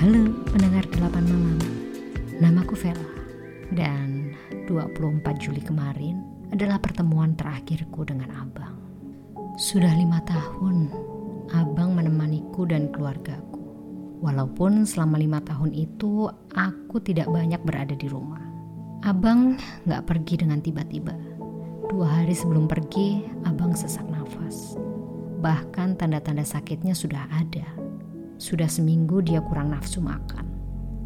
Halo pendengar 8 malam. Namaku Vela. Dan 24 Juli kemarin adalah pertemuan terakhirku dengan abang. Sudah lima tahun abang menemaniku dan keluargaku. Walaupun selama lima tahun itu aku tidak banyak berada di rumah. Abang gak pergi dengan tiba-tiba. Dua hari sebelum pergi, abang sesak nafas. Bahkan tanda-tanda sakitnya sudah ada. Sudah seminggu dia kurang nafsu makan.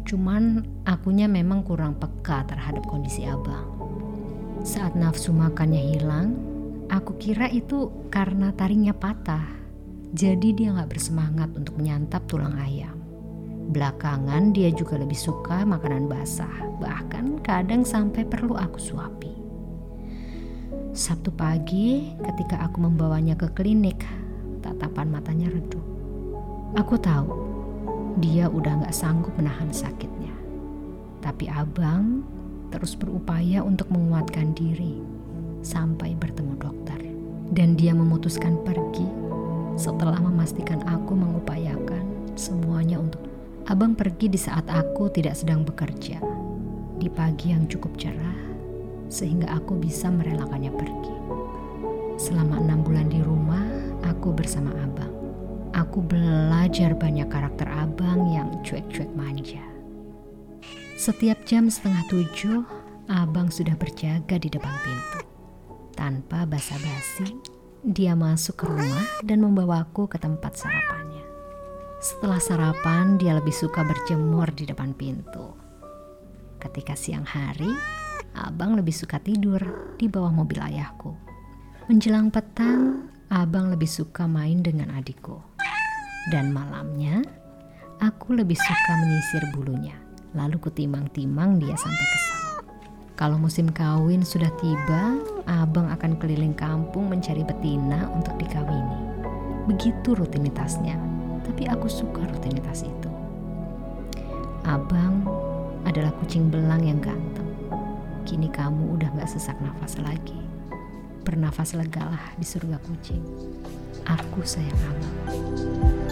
Cuman akunya memang kurang peka terhadap kondisi abang. Saat nafsu makannya hilang, aku kira itu karena taringnya patah. Jadi dia gak bersemangat untuk menyantap tulang ayam. Belakangan dia juga lebih suka makanan basah, bahkan kadang sampai perlu aku suapi. Sabtu pagi, ketika aku membawanya ke klinik, tatapan matanya redup. Aku tahu dia udah gak sanggup menahan sakitnya. Tapi abang terus berupaya untuk menguatkan diri sampai bertemu dokter. Dan dia memutuskan pergi setelah memastikan aku mengupayakan semuanya untuk abang pergi di saat aku tidak sedang bekerja. Di pagi yang cukup cerah sehingga aku bisa merelakannya pergi. Selama enam bulan di rumah, aku bersama abang. Aku belajar banyak karakter abang yang cuek-cuek manja. Setiap jam setengah tujuh, abang sudah berjaga di depan pintu. Tanpa basa-basi, dia masuk ke rumah dan membawaku ke tempat sarapannya. Setelah sarapan, dia lebih suka berjemur di depan pintu. Ketika siang hari, abang lebih suka tidur di bawah mobil ayahku. Menjelang petang, abang lebih suka main dengan adikku. Dan malamnya, aku lebih suka menyisir bulunya. Lalu kutimang-timang dia sampai kesal. Kalau musim kawin sudah tiba, abang akan keliling kampung mencari betina untuk dikawini. Begitu rutinitasnya, tapi aku suka rutinitas itu. Abang adalah kucing belang yang ganteng. Kini kamu udah gak sesak nafas lagi. Bernafas legalah di surga kucing. Aku sayang abang.